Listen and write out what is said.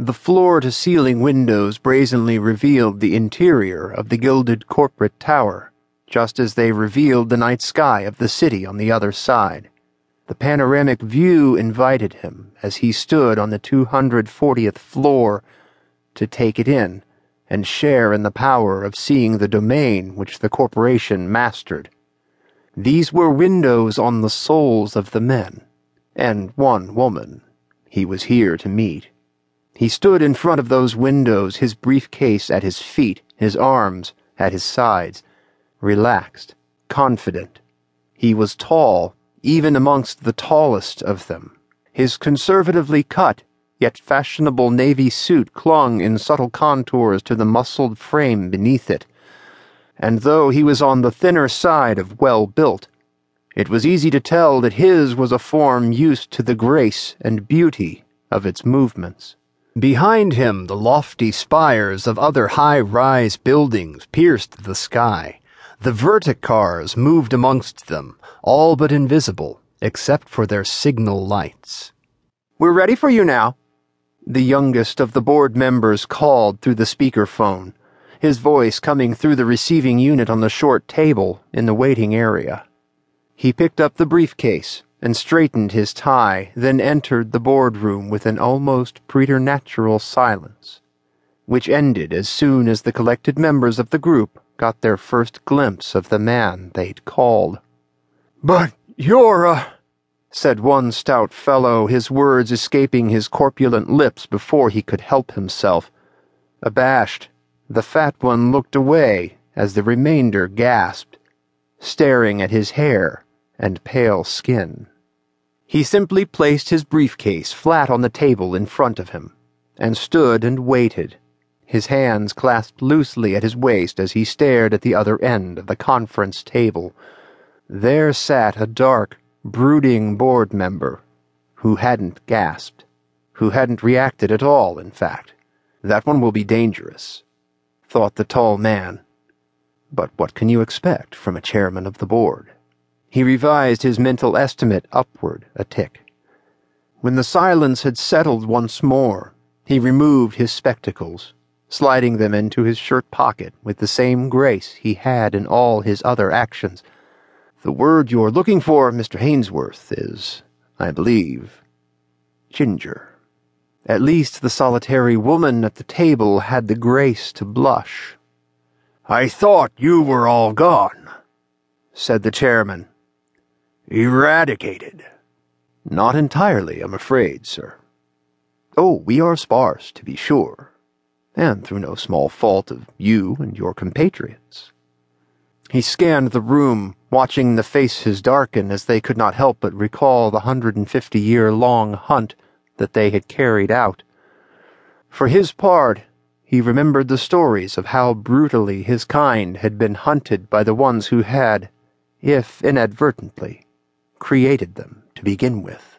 The floor to ceiling windows brazenly revealed the interior of the gilded corporate tower, just as they revealed the night sky of the city on the other side. The panoramic view invited him as he stood on the 240th floor to take it in and share in the power of seeing the domain which the corporation mastered. These were windows on the souls of the men, and one woman he was here to meet. He stood in front of those windows, his briefcase at his feet, his arms at his sides, relaxed, confident. He was tall, even amongst the tallest of them. His conservatively cut, yet fashionable navy suit clung in subtle contours to the muscled frame beneath it. And though he was on the thinner side of well built, it was easy to tell that his was a form used to the grace and beauty of its movements. Behind him, the lofty spires of other high rise buildings pierced the sky. The verticars moved amongst them, all but invisible, except for their signal lights. We're ready for you now, the youngest of the board members called through the speakerphone, his voice coming through the receiving unit on the short table in the waiting area. He picked up the briefcase and straightened his tie, then entered the boardroom with an almost preternatural silence, which ended as soon as the collected members of the group got their first glimpse of the man they'd called. But you're a. Said one stout fellow, his words escaping his corpulent lips before he could help himself. Abashed, the fat one looked away as the remainder gasped, staring at his hair and pale skin. He simply placed his briefcase flat on the table in front of him and stood and waited, his hands clasped loosely at his waist as he stared at the other end of the conference table. There sat a dark, brooding board member who hadn't gasped, who hadn't reacted at all, in fact. That one will be dangerous, thought the tall man. But what can you expect from a chairman of the board? He revised his mental estimate upward a tick. When the silence had settled once more, he removed his spectacles, sliding them into his shirt pocket with the same grace he had in all his other actions. The word you're looking for, Mr. Hainsworth, is, I believe, ginger. At least the solitary woman at the table had the grace to blush. I thought you were all gone, said the chairman Eradicated. Not entirely, I'm afraid, sir. Oh, we are sparse, to be sure, and through no small fault of you and your compatriots. He scanned the room, watching the faces darken as they could not help but recall the hundred and fifty year long hunt that they had carried out. For his part, he remembered the stories of how brutally his kind had been hunted by the ones who had, if inadvertently, created them to begin with.